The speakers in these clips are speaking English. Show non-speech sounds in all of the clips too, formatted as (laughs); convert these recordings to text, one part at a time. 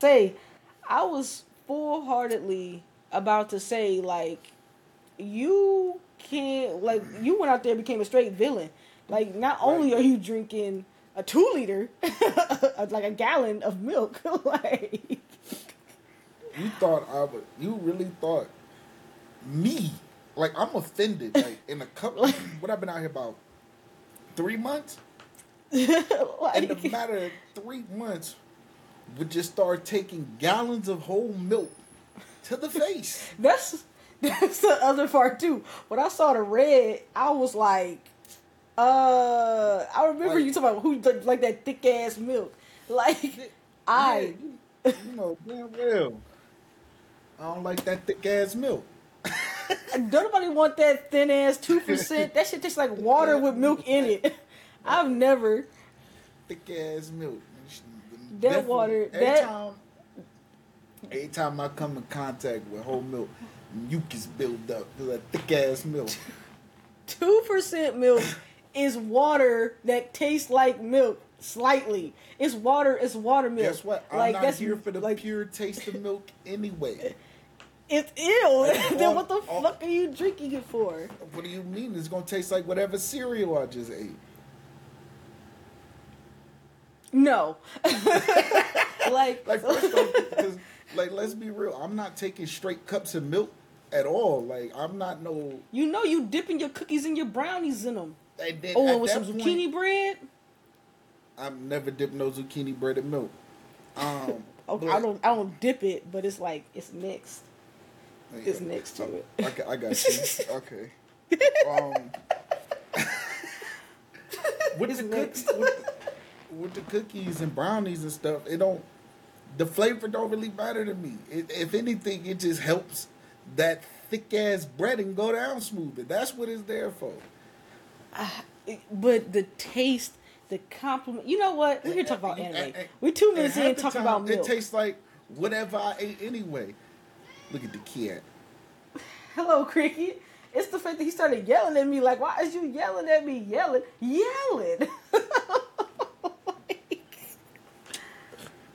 say, I was full heartedly about to say like, you can't like you went out there and became a straight villain. Like not only are you drinking a two liter, (laughs) like a gallon of milk, (laughs) like You thought I would. You really thought me? Like I'm offended. (laughs) Like in a couple. what I've been out here about three months. In a matter of three months, would just start taking gallons of whole milk to the (laughs) face. that's that's the other part too. When I saw the red, I was like, uh, I remember Like- you talking about who like that thick ass milk. (laughs) Like I Yeah, you know damn well. I don't like that thick ass milk. (laughs) don't nobody want that thin ass two percent. That shit tastes like water with milk in it. I've never. Thick ass milk. That Definitely. water- Every that- time, every time I come in contact with whole milk, mucus build up. That thick ass milk. (laughs) Two percent milk is water that tastes like milk slightly. It's water. It's water milk. Guess what? I'm Like not that's here for the like pure taste of milk anyway. (laughs) it's ill. (laughs) Then what the all- fuck are you drinking it for? What do you mean? It's gonna taste like whatever cereal I just ate. No. (laughs) like, Like first off, because like let's be real, I'm not taking straight cups of milk at all. Like I'm not no. you know you dipping your cookies and your brownies in them. And then Oh, and with that some point, zucchini bread. I've never dipped no zucchini bread in milk. Um, (laughs) but- I don't. I don't dip it, but it's like it's mixed. It's next to it. Okay, I got you. (laughs) Okay. Um, with It's mixed. cookies, with, with the cookies and brownies and stuff, it don't. The flavor don't really matter to me. It, if anything, it just helps that thick ass breading go down smoother. That's what it's there for. It- but the taste, the compliment. You know what? We're here talking about And- anime. We're two minutes in talking about milk. It tastes like whatever I ate anyway. Look at the kid. Hello, Cricket. It's the fact that he started yelling at me. Like, why is you yelling at me? Yelling, yelling. (laughs) I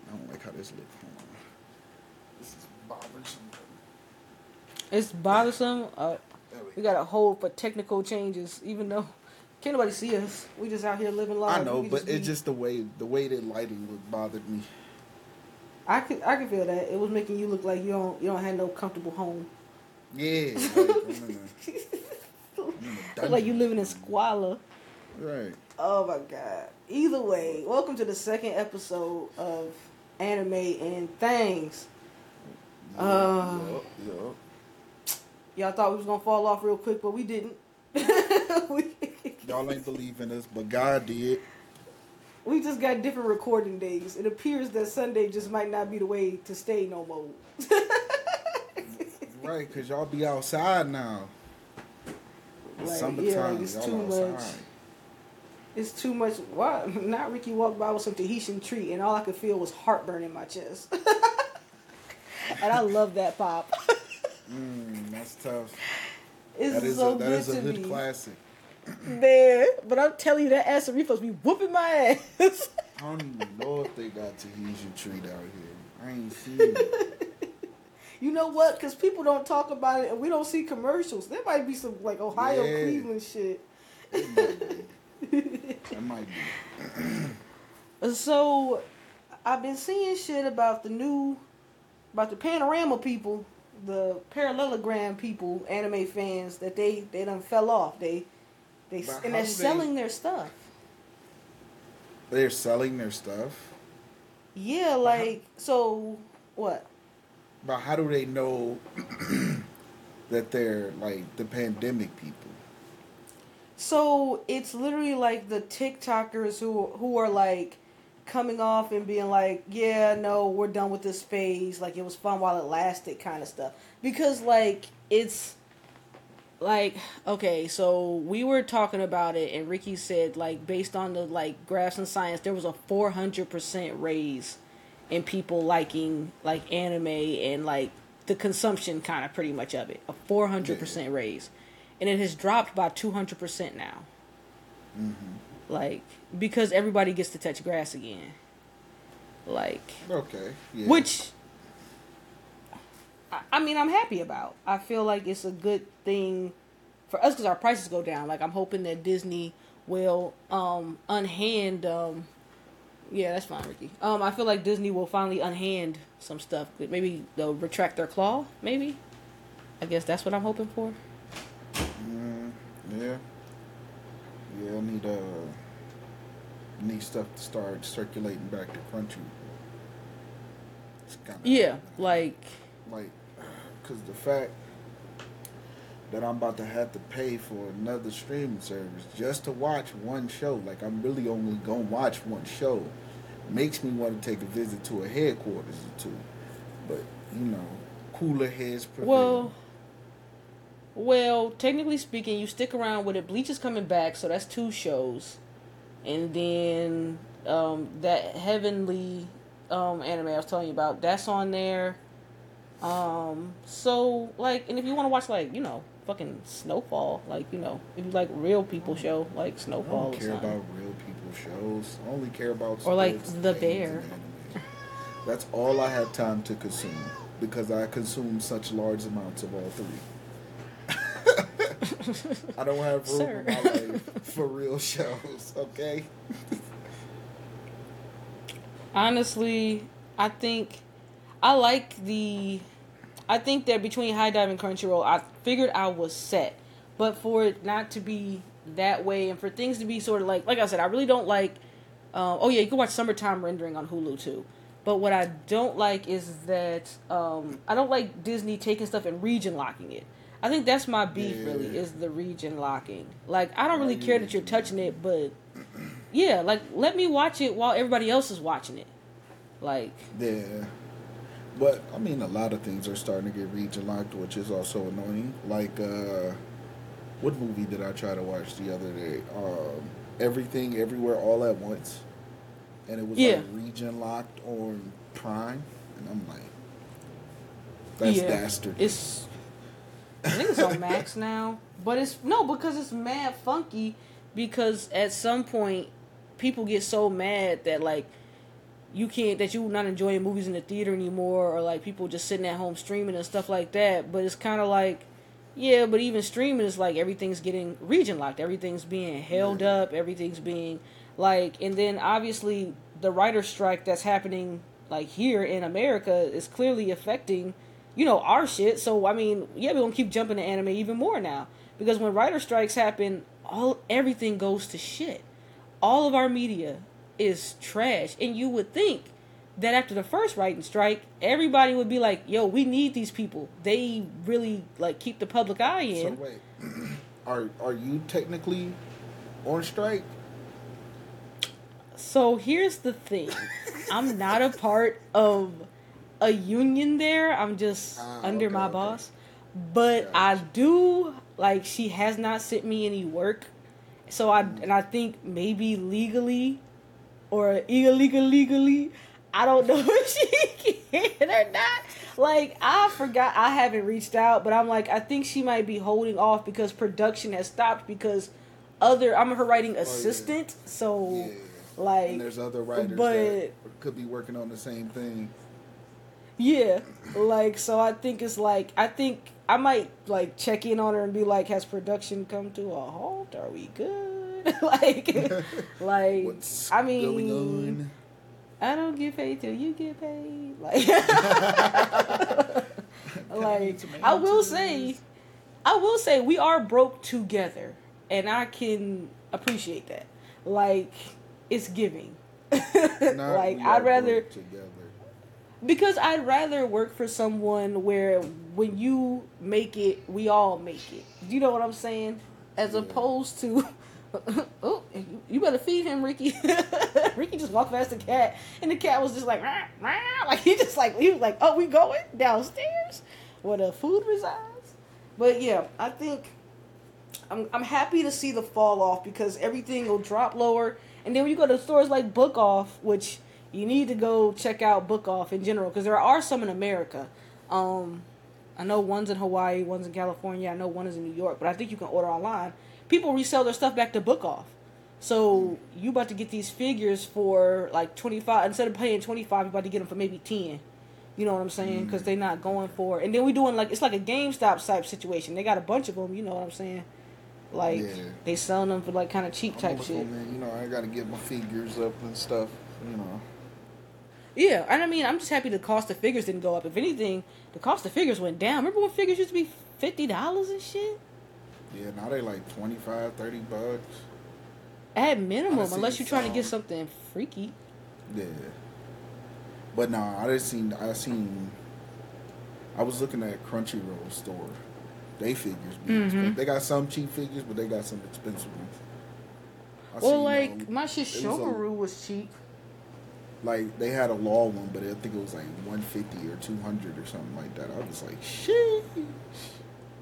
don't like how this looks. This is bothersome. it's bothersome. Uh, we we got to hold for technical changes, even though (laughs) can't nobody see us. We just out here living life. I know, but be- it's just the way the way that lighting look bothered me. I can I can feel that it was making you look like you don't you don't have no comfortable home. Yeah, (laughs) like, I'm in a, I'm in a like you dungeon. living in squalor. Right. Oh my god. Either way, welcome to the second episode of Anime and Thangs. Uh, Yup, yup. Y'all thought we was gonna fall off real quick, but we didn't. (laughs) we, Y'all ain't believing us, but God did. we just got different recording days. It appears that Sunday just might not be the way to stay no more. (laughs) Right, because y'all be outside now. Like, Summertime, yeah, it's y'all too outside. much. It's too much. Why? (laughs) Not Ricky walked by with some Tahitian treat, and all I could feel was heartburn in my chest. (laughs) and I love that pop. (laughs) Mm, that's tough. It's That is so a, that good is a to hood me, classic. (clears throat) man. But I'm telling you, that acid reflux be whooping my ass. I don't even know if they got Tahitian treat out here. I ain't seen it. you know what? Because people don't talk about it, and we don't see commercials. There might be some like Ohio, Yeah. Cleveland shit. It might be. It might be. So I've been seeing shit about the new, about the panorama people, the parallelogram people, anime fans that they they done fell off. They they but and they're they- selling their stuff. They're selling their stuff. Yeah, like so. What? But how do they know (clears throat) that they're like the pandemic people? So it's literally like the TikTokers who who are like coming off and being like, "Yeah, no, we're done with this phase. Like it was fun while it lasted," kind of stuff. Because like it's like okay, so we were talking about it, and Ricky said like based on the like graphs and science, there was a four hundred percent raise in people liking like anime and like the consumption kind of pretty much of it, a four hundred percent raise, and it has dropped by two hundred percent now. Like because everybody gets to touch grass again. Like Okay. Yeah. which I- I mean I'm happy about. I feel like it's a good thing for us because our prices go down. Like I'm hoping that Disney will um unhand um yeah that's fine Ricky. Um I feel like Disney will finally unhand some stuff. Maybe they'll retract their claw. Maybe. I guess that's what I'm hoping for. Yeah. Yeah, I need uh need stuff to start circulating back to Crunchy. It's kind of Yeah, like like (sighs) because the fact that I'm about to have to pay for another streaming service just to watch one show, like I'm really only gonna watch one show, makes me want to take a visit to a headquarters or two. But you know, cooler heads prevail. Well, well, technically speaking, you stick around with it. Bleach is coming back, so that's two shows, and then um, that Heavenly um, anime I was telling you about that's on there. Um, so like, and if you want to watch like you know fucking Snowfall, like you know if you like real people show like I Snowfall don't or care about real people shows. I only care about Or, like, The Bear. That's all I have time to consume because I consume such large amounts of all three. (laughs) I don't have room Sir. in my life for real shows. Okay. Honestly, I think I like the. I think that between HIDIVE and Crunchyroll, I figured I was set. But for it not to be that way, and for things to be sort of like, like I said, I really don't like. Uh, oh yeah, you can watch Summertime Rendering on Hulu too. But what I don't like is that um, I don't like Disney taking stuff and region locking it. I think that's my beef. Really, is the region locking. Like I don't really care that you're touching it, but yeah, like let me watch it while everybody else is watching it. Like Yeah. But I mean, a lot of things are starting to get region locked, which is also annoying. Like, uh, what movie did I try to watch the other day? Um, Everything, Everywhere, All at Once, and it was Yeah. like region locked on Prime, and I'm like, that's yeah, dastardly. It's I think it's on Max now, but it's no because it's mad funky. Because at some point, people get so mad that like you can't that you're not enjoying movies in the theater anymore, or like people just sitting at home streaming and stuff like that. But it's kind of like. Yeah, but even streaming is like everything's getting region locked. Everything's being held Yeah. up. Everything's being like, and then obviously the writer strike that's happening like here in America is clearly affecting, you know, our shit. So I mean, yeah, we're gonna keep jumping to anime even more now because when writer strikes happen, all everything goes to shit. All of our media is trash, and you would think that after the first writing strike, everybody would be like, "Yo, we need these people. They really like keep the public eye in. so in." wait, (clears throat) are are you technically on strike? So here's the thing. I'm not a part of a union there. I'm just Ah, under okay, my okay. boss. But I do like she has not sent me any work. So I and I think maybe legally or illegally legally, I don't (laughs) know if she can or not. Like I forgot I haven't reached out, but I'm like I think she might be holding off because production has stopped because other I'm her writing assistant, so Oh, Yeah. like And there's other writers but- that could be working on the same thing. Yeah, like so. I think it's like I think I might like check in on her and be like, "Has production come to a halt? Are we good?" (laughs) like, (laughs) like What's I mean? I don't get paid till you get paid. (laughs) Like, like I will say, I will say we are broke together, and I can appreciate that. Like, it's giving. Like I'd rather together. Because I'd rather work for someone where when you make it, we all make it. Do you know what I'm saying? As Yeah. opposed to, (laughs) oh, you- you better feed him, Ricky. (laughs) Ricky just walked past the cat, and the cat was just like, rah, rah, like he just like he was like, oh, we going downstairs where the food resides. But yeah, I think I'm I'm happy to see the fall off because everything will drop lower, and then when you go to stores like Book Off, which you need to go check out Book Off in general because there are some in America. Um, I know one's in Hawaii, one's in California. I know one is in New York, but I think you can order online. People resell their stuff back to Book Off, So you about to get these figures for like twenty five instead of paying twenty five, you about to get them for maybe ten. You know what I'm saying? Because they're not going for. It. And then we doing like it's like a GameStop type situation. They got a bunch of them. You know what I'm saying? Like Yeah. they selling them for like kind of cheap type shit. Man, you know, I gotta get my figures up and stuff. You know. Yeah, and I mean, I'm just happy the cost of figures didn't go up. If anything, the cost of figures went down. Remember when figures used to be fifty dollars and shit? Yeah, now they like 25, 30 bucks. At minimum, unless you're trying to get um, something freaky. Yeah. But nah, I just seen I seen I was looking at Crunchyroll store. They figures be Mhm. They got some cheap figures, but they got some expensive ones. I Well, seen, like um, my it was a- was cheap. Like they had a law one, but I think it was like one fifty or two hundred or something like that. I was like, shit.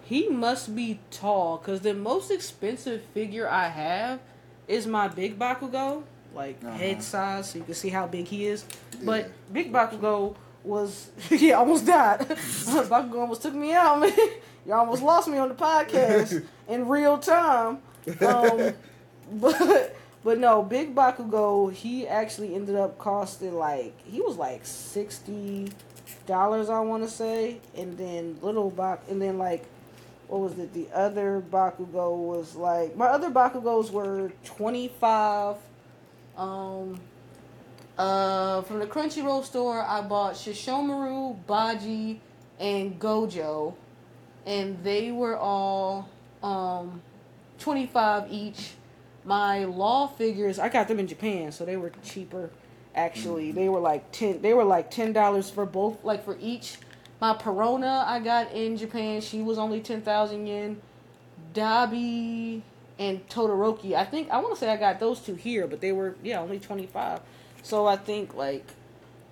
He must be tall, cause the most expensive figure I have is my Big Bakugo, like Uh-huh. head size, so you can see how big he is. But Yeah. Big Bakugo was (laughs) yeah, almost died. (laughs) Bakugo almost took me out, man. (laughs) You almost lost me on the podcast in real time. Um, but but no, Big Bakugo, he actually ended up costing like he was like sixty dollars, I want to say, and then little Bak, and then like what was it? The other Bakugo was like my other Bakugos were twenty five. Um, uh, from the Crunchyroll store, I bought Sesshomaru, Baji, and Gojo, and they were all um twenty five each. My law figures, I got them in Japan, so they were cheaper. Actually, they were like ten. They were like ten dollars for both, like for each. My Perona I got in Japan. She was only ten thousand yen. Dabi and Todoroki. I think I want to say I got those two here, but they were yeah only twenty five. So I think like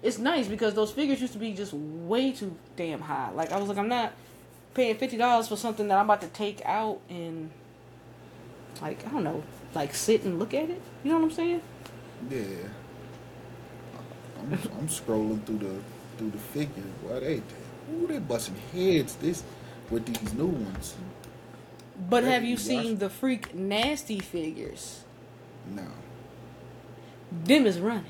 it's nice because those figures used to be just way too damn high. Like I was like I'm not paying fifty dollars for something that I'm about to take out and like I don't know like sit and look at it. You know what I'm saying? Yeah. I'm, I'm scrolling through the through the figures. Why they ooh, they busting heads this with these new ones. But have you you seen the freak nasty figures? No. Them is running.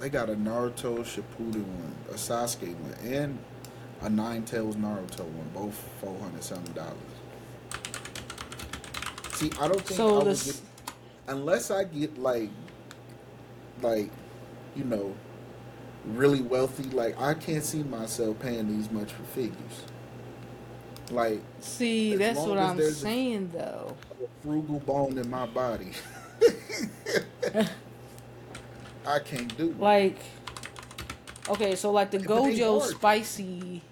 They got a Naruto Shippuden one, a Sasuke one, and a Nine Tails Naruto one, both four hundred something dollars. See, I don't think So I would this- get unless I get like, like, you know, really wealthy. Like, I can't see myself paying these much for figures. Like, See, that's what I'm there's a- saying though. a frugal bone in my body. (laughs) I can't do. Like, okay, so like the they Gojo spicy.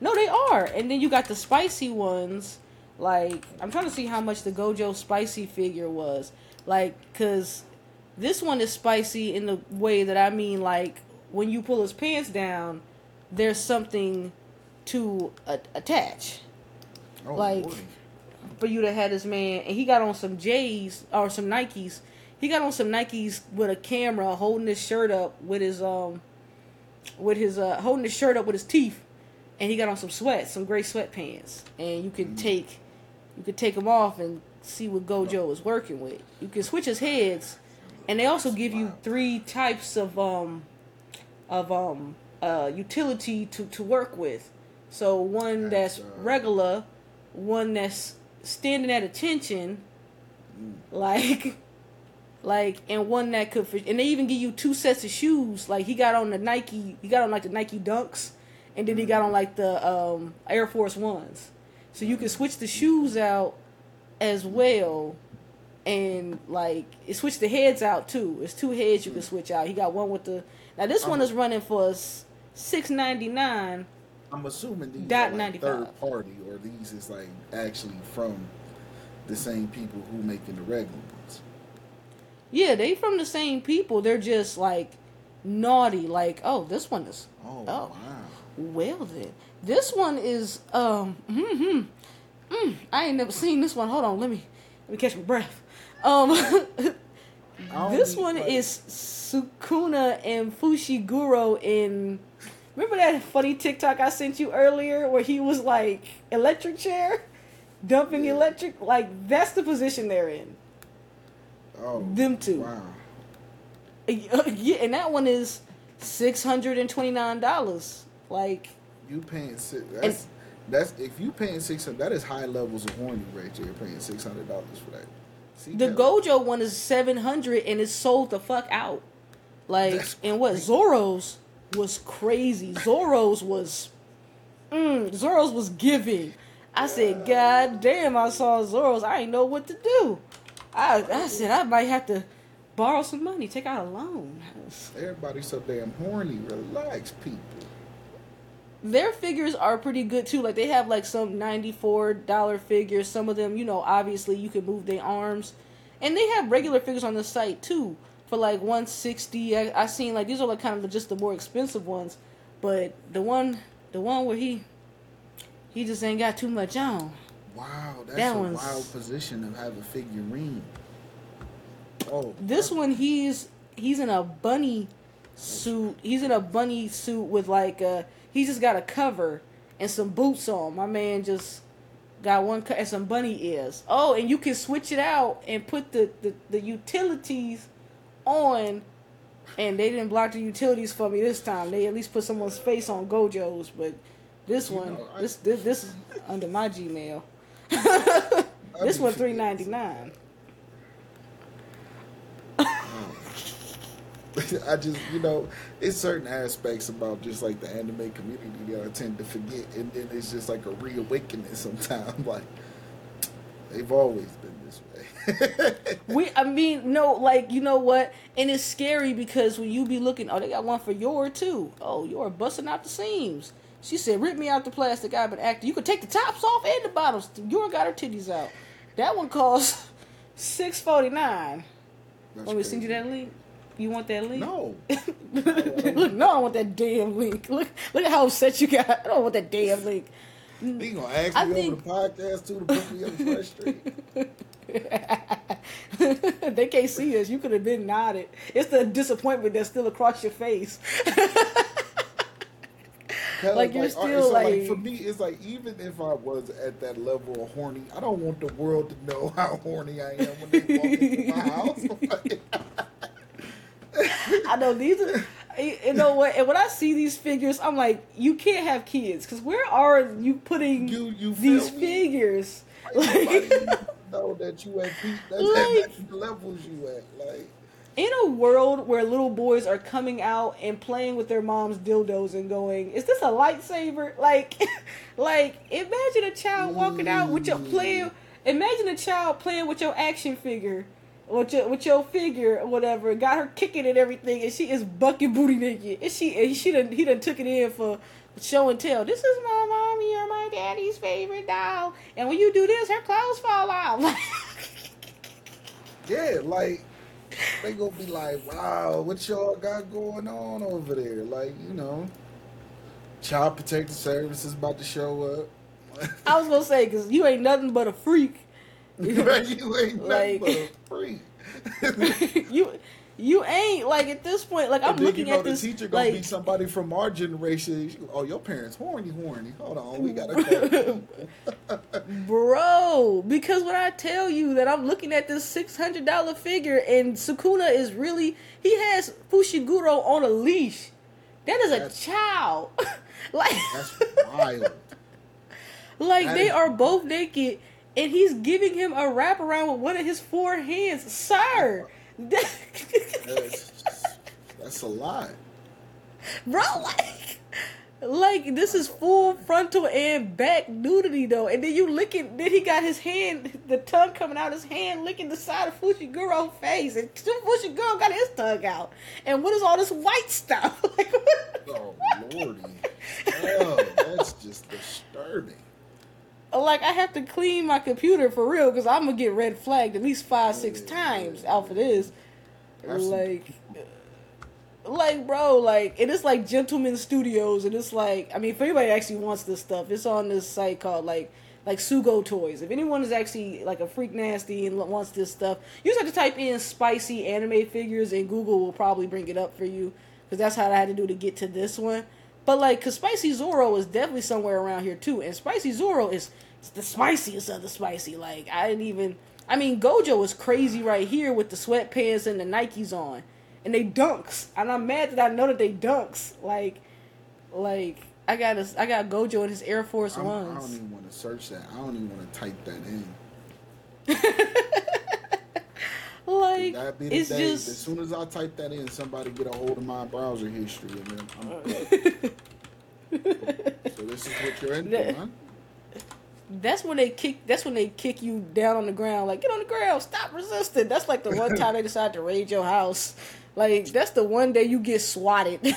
No, they are, and then you got the spicy ones. Like, I'm trying to see how much the Gojo spicy figure was. Like, cause this one is spicy in the way that I mean, like when you pull his pants down, there's something to a- attach. Oh, like- boy. for you to have this man and he got on some J's or some Nikes. He got on some Nikes with a camera holding his shirt up with his um with his uh holding his shirt up with his teeth and he got on some sweats, some gray sweatpants. And you could take you could take them off and see what Gojo is working with. You can switch his heads and they also give you three types of um of um uh utility to to work with. So one that's uh, regular, one that's standing at attention, like like and one that could fit- and they even give you two sets of shoes. Like he got on the Nike, he got on like the Nike Dunks, and then he got on like the um Air Force Ones. So you can switch the shoes out as well. And like it switched the heads out too. It's two heads you can switch out. He got one with the now this one is running for six ninety nine. I'm assuming these Dot are like third party, or these is like actually from the same people who making the regular ones. Yeah, they from the same people. They're just like naughty. Like, oh, this one is. Oh, Oh. wow! Well then, this one is. Um, hmm mm, I ain't never seen this one. Hold on, let me let me catch my breath. Um, (laughs) this one like- is Sukuna and Fushiguro in. Remember that funny TikTok I sent you earlier where he was like electric chair, dumping Yeah. electric. Like that's the position they're in. Oh, Them two. Wow. (laughs) yeah, and that one is six hundred and twenty nine dollars. Like You paying six? That's that's if you paying six hundred. That is high levels of horny right there. Paying six hundred dollars for that. See, the? Gojo one is seven hundred and it's sold the fuck out. Like and what. Zoro's was crazy. Zoro's was, mm, Zoro's was giving. I said, God damn! I saw Zoro's. I didn't know what to do. I I said I might have to borrow some money, take out a loan. Everybody's so damn horny. Relax, people. Their figures are pretty good too. Like they have like some ninety four dollar figures. Some of them, you know, obviously you can move their arms, and they have regular figures on the site too for like one sixty. I, I seen like these are like kind of just the more expensive ones, but the one, the one where he, he just ain't got too much on. Wow, that's That a one's- wild position to have a figurine. Oh, This one he's he's in a bunny suit. He's in a bunny suit with like a he just got a cover and some boots on. My man just got one cut and some bunny ears. Oh, and you can switch it out and put the the, the utilities on. And they didn't block the utilities for me this time. They at least put someone's face on Gojo's, but this You one, know, I- this, this this is under my Gmail. (laughs) This one three ninety nine. (laughs) I just, you know, it's certain aspects about just like the anime community that I tend to forget, and then it's just like a reawakening (laughs) sometimes. (laughs) Like they've always been this way. We, I mean, no, like you know what, and it's scary because when you be looking, oh, they got one for your too. Oh, you're busting out the seams. She said, "Rip me out the plastic. I've been acting. You could take the tops off and the bottoms. You're got her titties out. That one costs six forty nine. Want me send you that link? You want that link? No, (laughs) look, no, I want that damn link. Look, look at how upset you got. I don't want that damn link. he gonna ask I me think- over the podcast too to put me on the front street. (laughs) they can't see us. You could have been nodded. It's the disappointment that's still across your face. (laughs) Kinda Like, you're uh, still, so, like- for me, it's like even if I was at that level of horny, I don't want the world to know how horny I am when they walk into my house. (laughs) I know these are. You know what? And when I see these figures, I'm like, you can't have kids because where are you putting You- you these figures? Like, (laughs) know that you at peak. Like- that's the levels you at. Like in a world where little boys are coming out and playing with their mom's dildos and going, "Is this a lightsaber?" Like, (laughs) like imagine a child walking out with your mm. playing. Imagine a child playing with your action figure. With your, with your figure or whatever, got her kicking and everything, and she is bucking booty naked. And she and she done he done took it in for show and tell. This is my mommy or my daddy's favorite doll, and when you do this, her clothes fall off. (laughs) yeah, like they gonna be like, wow, what y'all got going on over there? Like you know, child protective services about to show up. I was gonna say because you ain't nothing but a freak. Right, (laughs) you ain't Like- nothing but a freak. (laughs) you you ain't like at this point like I'm looking you know at the this teacher gonna be somebody from our generation. Oh, your parents horny, horny. Hold on, we gotta. Call. (laughs) bro because when I tell you that I'm looking at this six hundred dollar figure and Sukuna is really he has Fushiguro on a leash that is a child like That's wild. like that they is- are both naked and he's giving him a wraparound with one of his four hands sir That's, (laughs) that's a lot. bro like like this is full frontal and back nudity though and then you licking then he got his hand the tongue coming out his hand licking the side of Fushiguro's face and Fushiguro got his tongue out and what is all this white stuff (laughs) like? Oh lordy. Oh, that's just disturbing. Like I have to clean my computer for real because I'm gonna get red flagged at least five six times out for this. Like uh, like bro like it is like gentleman studios and it's like i mean if anybody actually wants this stuff it's on this site called like like sugo toys. If anyone is actually like a freak nasty and wants this stuff you just have to type in spicy anime figures and google will probably bring it up for you because that's how i had to do to get to this one. But like because spicy zoro is definitely somewhere around here too and spicy zoro is it's the spiciest of the spicy like i didn't even I mean, Gojo was crazy right here with the sweatpants and the Nikes on, and they dunks. And I'm mad that I know that they dunks. Like, like I got a, I got Gojo in his Air Force I'm, I don't even want to search that. I don't even want to type that in. (laughs) like, That be the it's day. As soon as I type that in, somebody get a hold of my browser history, and then I'm (laughs) so this is what you're huh? That's when they kick. That's when they kick you down on the ground. Like, get on the ground, stop resisting. That's like the one (laughs) time they decide to raid your house. Like, that's the one day you get swatted. (laughs)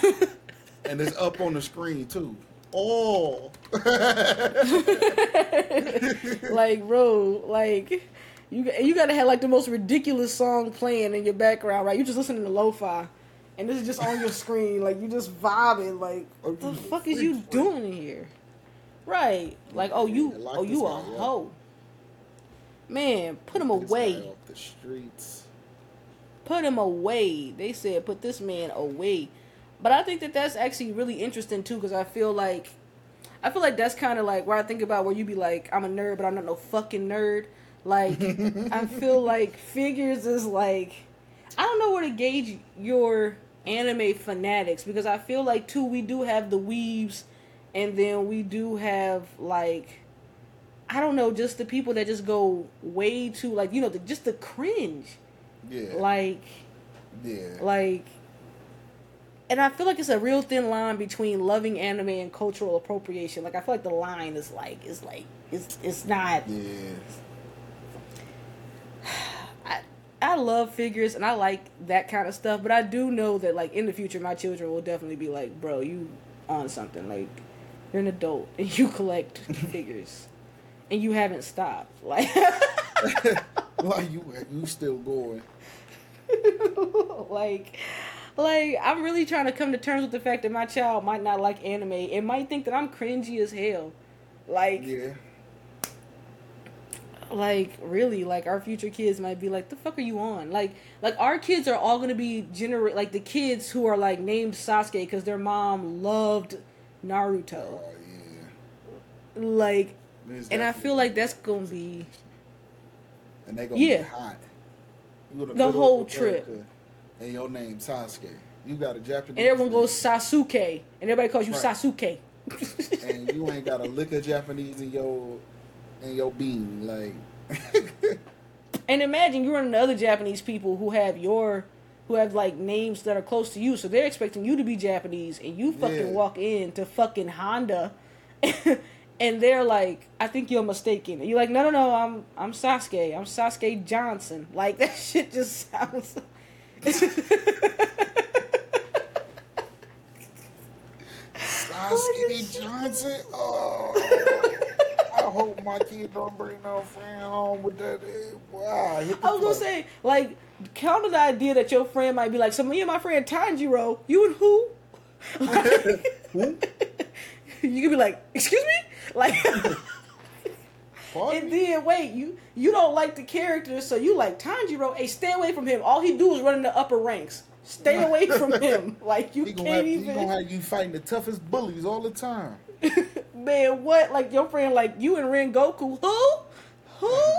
And it's up on the screen too. Oh, (laughs) like, bro, like. You, you gotta have like the most ridiculous song playing in your background, right? You just listening to lo-fi, and this is just on your screen, like you just vibing, like what the fuck is you doing here? Right? Like, oh you, oh you a hoe. Man, put him away. off the streets. Put him away. They said put this man away. But I think that that's actually really interesting too, because I feel like, I feel like that's kind of like where I think about where you be like, I'm a nerd, but I'm not no fucking nerd. Like, (laughs) I feel like figures is like, I don't know where to gauge your anime fanatics because I feel like too we do have the weaves, and then we do have like, I don't know, just the people that just go way too like you know the, just the cringe, Yeah, like yeah. like and i feel like it's a real thin line between loving anime and cultural appropriation like i feel like the line is like is like it's it's not yeah. (sighs) I, I love figures and i like that kind of stuff but i do know that like in the future my children will definitely be like bro you on something like you're an adult and you collect (laughs) figures. And you haven't stopped like (laughs) Why you you still going? (laughs) like like i'm really trying to come to terms with the fact that my child might not like anime and might think that i'm cringy as hell. Like Yeah, like really like our future kids might be like the fuck are you on? Like like our kids are all gonna be generate like the kids who are like named sasuke because their mom loved naruto oh yeah. like and i feel like that's gonna be and they gonna Yeah. be hot. The whole trip. America, And your name Sasuke. You got a Japanese. and everyone name, goes sasuke and everybody calls you Right. sasuke and you ain't got a lick of Japanese in your in your bean. Like, (laughs) And imagine you're one of the other Japanese people who have your who have like names that are close to you, so they're expecting you to be Japanese, and you fucking Yeah. walk in to fucking Honda, (laughs) and they're like, "I think you're mistaken." And you're like, "No, no, no, I'm I'm Sasuke. I'm Sasuke Johnson." Like that (laughs) shit just sounds. Sasuke Johnson. Oh, I hope my kid don't bring no friend home with that. Wow, I was gonna say, like, counter the idea that your friend might be like, "So me and my friend Tanjiro, you and who?" (laughs) You could be like, "Excuse me," like. And then wait, you you don't like the character, so you like Tanjiro. Hey, stay away from him. All he do is run in the upper ranks. Stay away from him. (laughs) Like you He can't have, he even. gonna have you fighting the toughest bullies all the time. (laughs) Man, what? Like your friend, like you and Rengoku. Who? Who?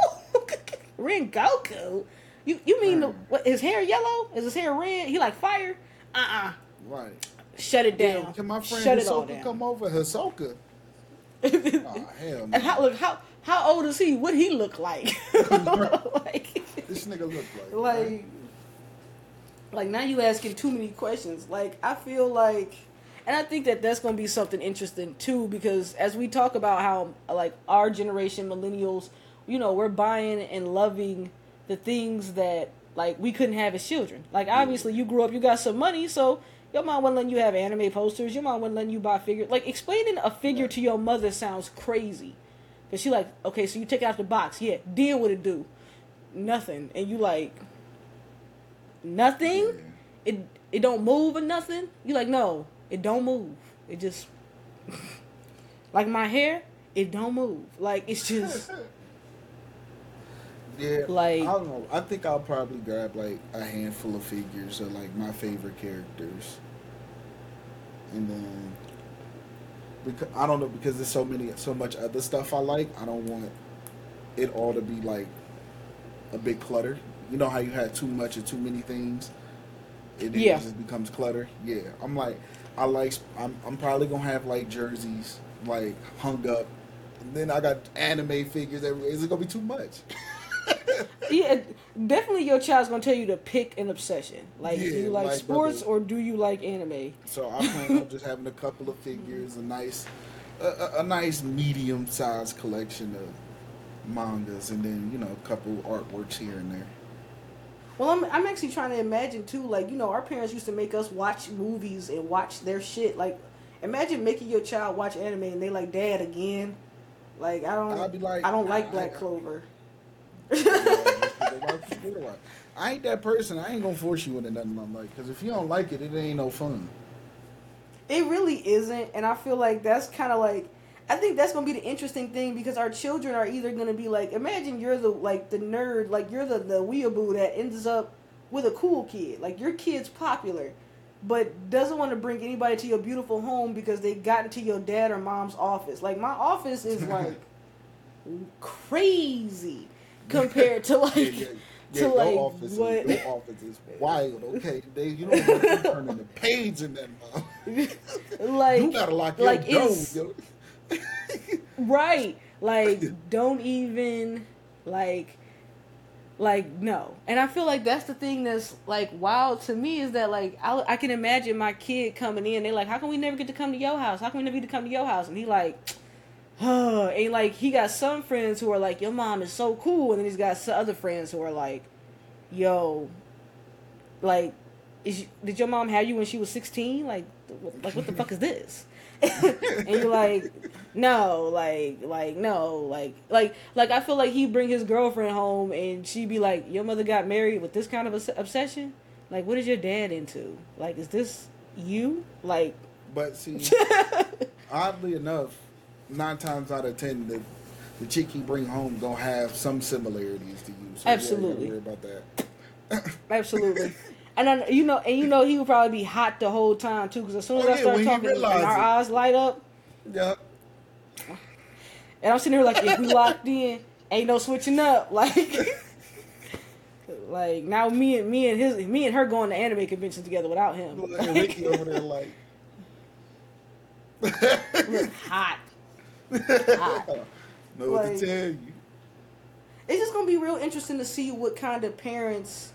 Rengoku? You you mean the, what? His hair yellow? Is his hair red? He like fire? Uh uh Right. Shut it down. Yeah, can my friend Shut Hisoka come over? Hisoka. (laughs) Oh, hell no. and how look how how old is he? What he look like? (laughs) like This nigga look like. (laughs) like like now you asking too many questions like i feel like and i think that that's going to be something interesting too because as we talk about how like our generation millennials you know we're buying and loving the things that like we couldn't have as children. Like obviously you grew up you got some money so your mom wouldn't let you have anime posters. Your mom wouldn't let you buy figures like explaining a figure to your mother sounds crazy. Because she like okay so you take it out the box. Yeah deal with it do nothing. And you like nothing? Yeah. it it don't move or nothing? You like no it don't move. It just (laughs) like my hair it don't move. Like it's just (laughs) Yeah, Like- I don't know. I think I'll probably grab like a handful of figures of like my favorite characters, and then because I don't know because there's so many so much other stuff I like. I don't want it all to be like a big clutter. You know how you had too much or too many things. It, it Yeah. just becomes clutter. Yeah, I'm like, I like. I'm, I'm probably gonna have like jerseys like hung up. And then I got anime figures. Everywhere. Is it gonna be too much? (laughs) (laughs) Yeah, definitely your child's gonna tell you to pick an obsession. Like, do you like, like, sports brother. or do you like anime? So I plan on just having a couple of figures, a nice, a, a, nice medium sized collection of mangas, and then you know a couple artworks here and there. Well, I'm I'm actually trying to imagine too. Like, you know, our parents used to make us watch movies and watch their shit. Like, imagine making your child watch anime and they like, Dad again. Like, I don't. I'd be like, I don't like Black I- Clover. I (laughs) ain't that person. I ain't gonna force you into nothing I'm like. Because if you don't like it, it ain't no fun. It really isn't, and I feel like that's kind of like I think that's gonna be the interesting thing because our children are either gonna be like, imagine you're the like the nerd, like you're the the weeaboo that ends up with a cool kid, like your kid's popular, but doesn't want to bring anybody to your beautiful home because they got into your dad or mom's office. Like my office is (laughs) like crazy compared to like Yeah, yeah, to your like office, what. is, your office is wild. Okay, they, you don't want to turn the page in that mouth. (laughs) like you gotta lock your like door. it's-. (laughs) Right. Like, don't even like like no. And I feel like that's the thing that's like wild to me is that like I, I can imagine my kid coming in. They're like, "How can we never get to come to your house? How can we never get to come to your house?" And he like. (sighs) and like he got some friends who are like, "Your mom is so cool," and then he's got some other friends who are like, "Yo, like, is did your mom have you when she was sixteen? Like, what, like what the fuck is this?" (laughs) and you're like, no, like, like, no, like, like, like, I feel like he bring his girlfriend home and she be like, your mother got married with this kind of obs- obsession. Like, what is your dad into? Like, is this you? Like, But see, (laughs) oddly enough, nine times out of ten, the the chick he bring home gonna have some similarities to you. So Absolutely. You worry about that. (laughs) absolutely. And then you know, and you know, he would probably be hot the whole time too. Because as soon as Oh, I yeah, start talking, and our it. eyes light up, Yep. and I'm sitting here like, if we locked in, ain't no switching up. (laughs) Like, like now me and me and his me and her going to anime convention together without him. And Ricky over there like. (laughs) Hot. Hot. know what to tell you. It's just gonna be real interesting to see what kind of parents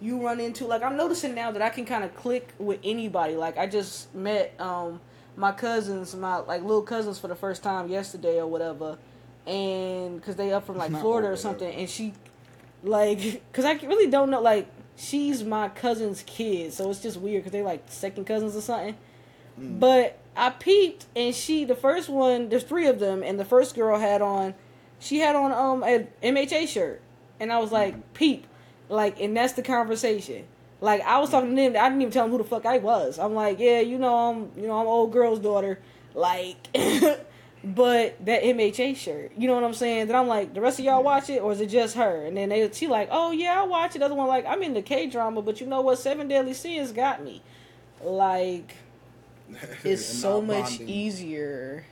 you run into. Like I'm noticing now that I can kind of click with anybody. Like I just met um my cousins, my like little cousins for the first time yesterday or whatever, and because they up from like Florida or something, and she like (laughs) because I really don't know like she's my cousin's kid, so it's just weird because they're like second cousins or something. But I peeped, and she, the first one, there's three of them, and the first girl had on, she had on um a MHA shirt, and I was like, peep, like, and that's the conversation. Like I was talking to them, I didn't even tell them who the fuck I was. I'm like, yeah, you know, I'm, you know, I'm old girl's daughter, like, (laughs) but that MHA shirt, you know what I'm saying? Then I'm like, the rest of y'all watch it, or is it just her? And then they, she like, oh yeah, I watch it. The other one like, I'm in the K drama, but you know what? Seven Deadly Sins got me, like (laughs) it's And so much bonding. easier.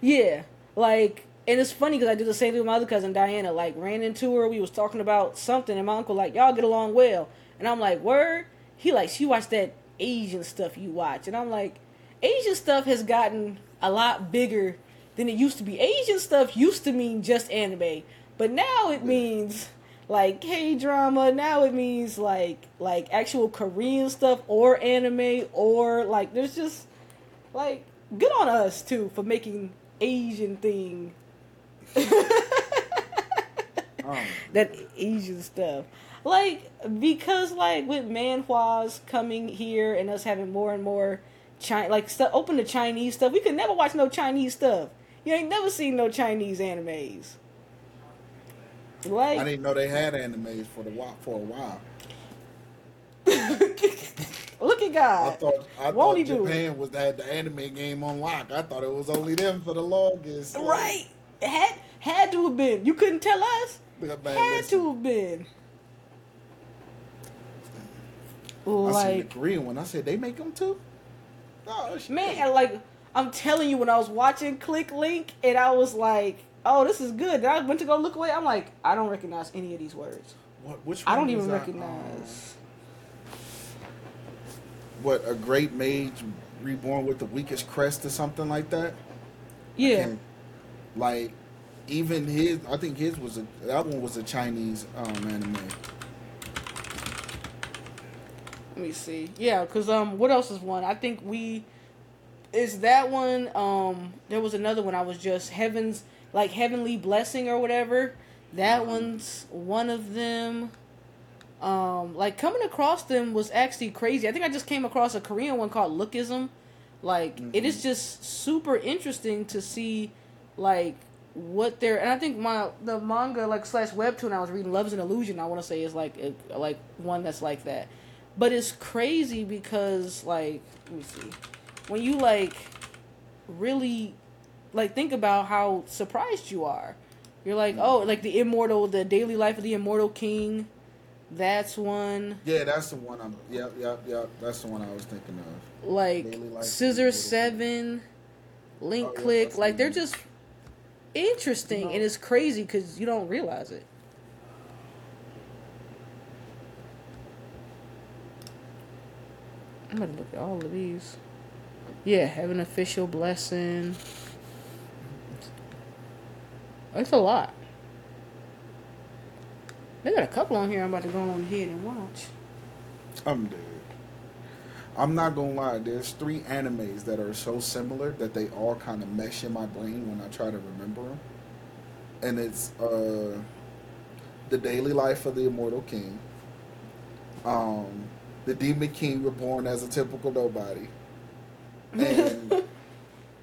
Yeah, like, and it's funny because I did the same thing with my other cousin Diana. Like, ran into her, we was talking about something, and my uncle like, y'all get along well, and I'm like, word. He like, she watched that Asian stuff you watch, and I'm like, Asian stuff has gotten a lot bigger than it used to be. Asian stuff used to mean just anime, but now it means like K drama. Now it means like like actual Korean stuff or anime or like there's just like good on us too for making Asian thing Um, that Asian stuff. Like because like with manhwas coming here and us having more and more China like stuff open to Chinese stuff, we could never watch no Chinese stuff. You ain't never seen no Chinese animes. Like I didn't know they had animes for the for a while. (laughs) look at I God. thought I Won't thought he do Japan was had the anime game on lock. I thought it was only them for the longest. Like, Right. Had had to have been. You couldn't tell us. Man, Had listen, to have been. I seen the Like Korean one. I said they make them too. Oh man, like I'm telling you, when I was watching Click Link, and I was like, oh, this is good. Then I went to go look away. I'm like, I don't recognize any of these words. What? Which? I don't even that? recognize. Um, what? A great mage reborn with the weakest crest or something like that. Yeah. And, like, even his, I think his was a that one was a Chinese um, anime. Let me see. Yeah, cause um, what else is one? I think we is that one. Um, there was another one. I was just heavens like heavenly blessing or whatever. That one's one of them. Um, like coming across them was actually crazy. I think I just came across a Korean one called Lookism. Like it is just super interesting to see, like what they're and I think my the manga like slash webtoon I was reading Love's an Illusion I want to say is like a, like one that's like that, but it's crazy because like let me see, when you like really like think about how surprised you are, you're like oh like the immortal the daily life of the immortal king, that's one Yeah, that's the one. I'm. Yep, yep, yep. That's the one I was thinking of. like Daily Life of the Scissor Seven, Link Oh, yeah, Click, that's like the they're just interesting and it's crazy because you don't realize it. I'm gonna look at all of these. Yeah, have an official blessing. It's a lot. They got a couple on here I'm about to go on ahead and watch. I'm dead. I'm not gonna lie. There's three animes that are so similar that they all kind of mesh in my brain when I try to remember them. And it's uh, the daily life of the immortal king. Um, the demon king reborn as a typical nobody, (laughs) and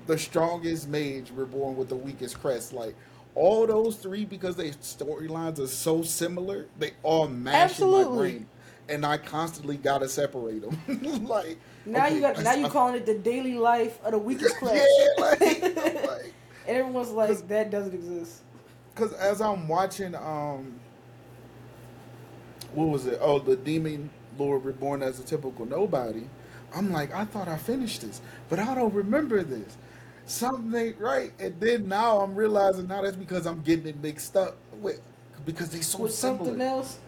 the strongest mage reborn with the weakest crest. Like all those three, because their storylines are so similar, they all mash in my brain, and I constantly gotta separate them. (laughs) like Now okay, you got now you calling it the daily life of the weakest (laughs) class. Yeah, like, like and (laughs) everyone's like, that doesn't exist. because as I'm watching, um, what was it? Oh, the demon lord reborn as a typical nobody. I'm like, I thought I finished this, but I don't remember this. Something ain't right, and then now I'm realizing now that's because I'm getting it mixed up with because they so With similar. something else,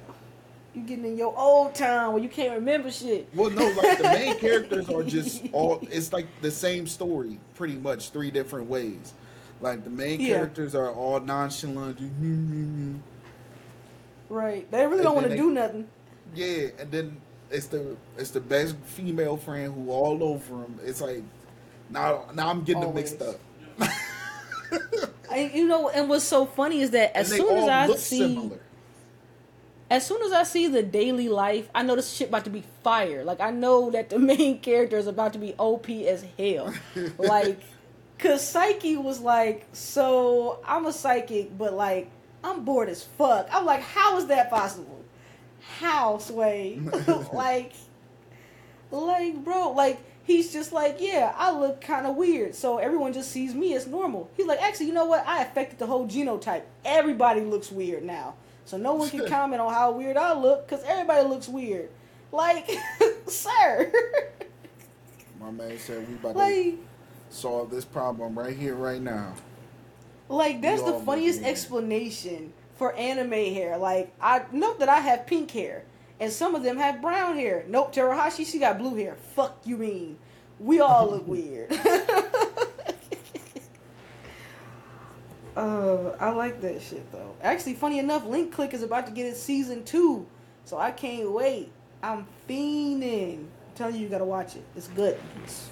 you getting in your old time where you can't remember shit. Well, no, like the main (laughs) characters are just (laughs) all. It's like the same story, pretty much three different ways. Like the main Yeah. characters are all nonchalant. Right. They really And don't want to do nothing. Yeah, and then it's the it's the best female friend who all over him. It's like now now I'm getting them mixed up. I, you know, and what's so funny is that as soon as I see, similar. as soon as I see the daily life, I know this shit about to be fire. Like I know that the (laughs) main character is about to be OP as hell. (laughs) like, cause Saiki was like, so I'm a psychic, but like I'm bored as fuck. I'm like, how is that possible? How Sway? (laughs) like, like bro, like he's just like, yeah, I look kind of weird, so everyone just sees me as normal. He's like, actually, you know what? I affected the whole genotype. Everybody looks weird now, so no one can (laughs) comment on how weird I look because everybody looks weird. Like, (laughs) sir, My man said we about to solve this problem right here, right now. like that's the funniest explanation for anime hair. Like, I note that I have pink hair. And some of them have brown hair. Nope, Teruhashi, she got blue hair. Fuck you mean. We all look (laughs) weird. (laughs) Uh, I like that shit though. Actually, funny enough, Link Click is about to get its season two, so I can't wait. I'm fiending. I'm telling you, you gotta watch it. It's good. It's,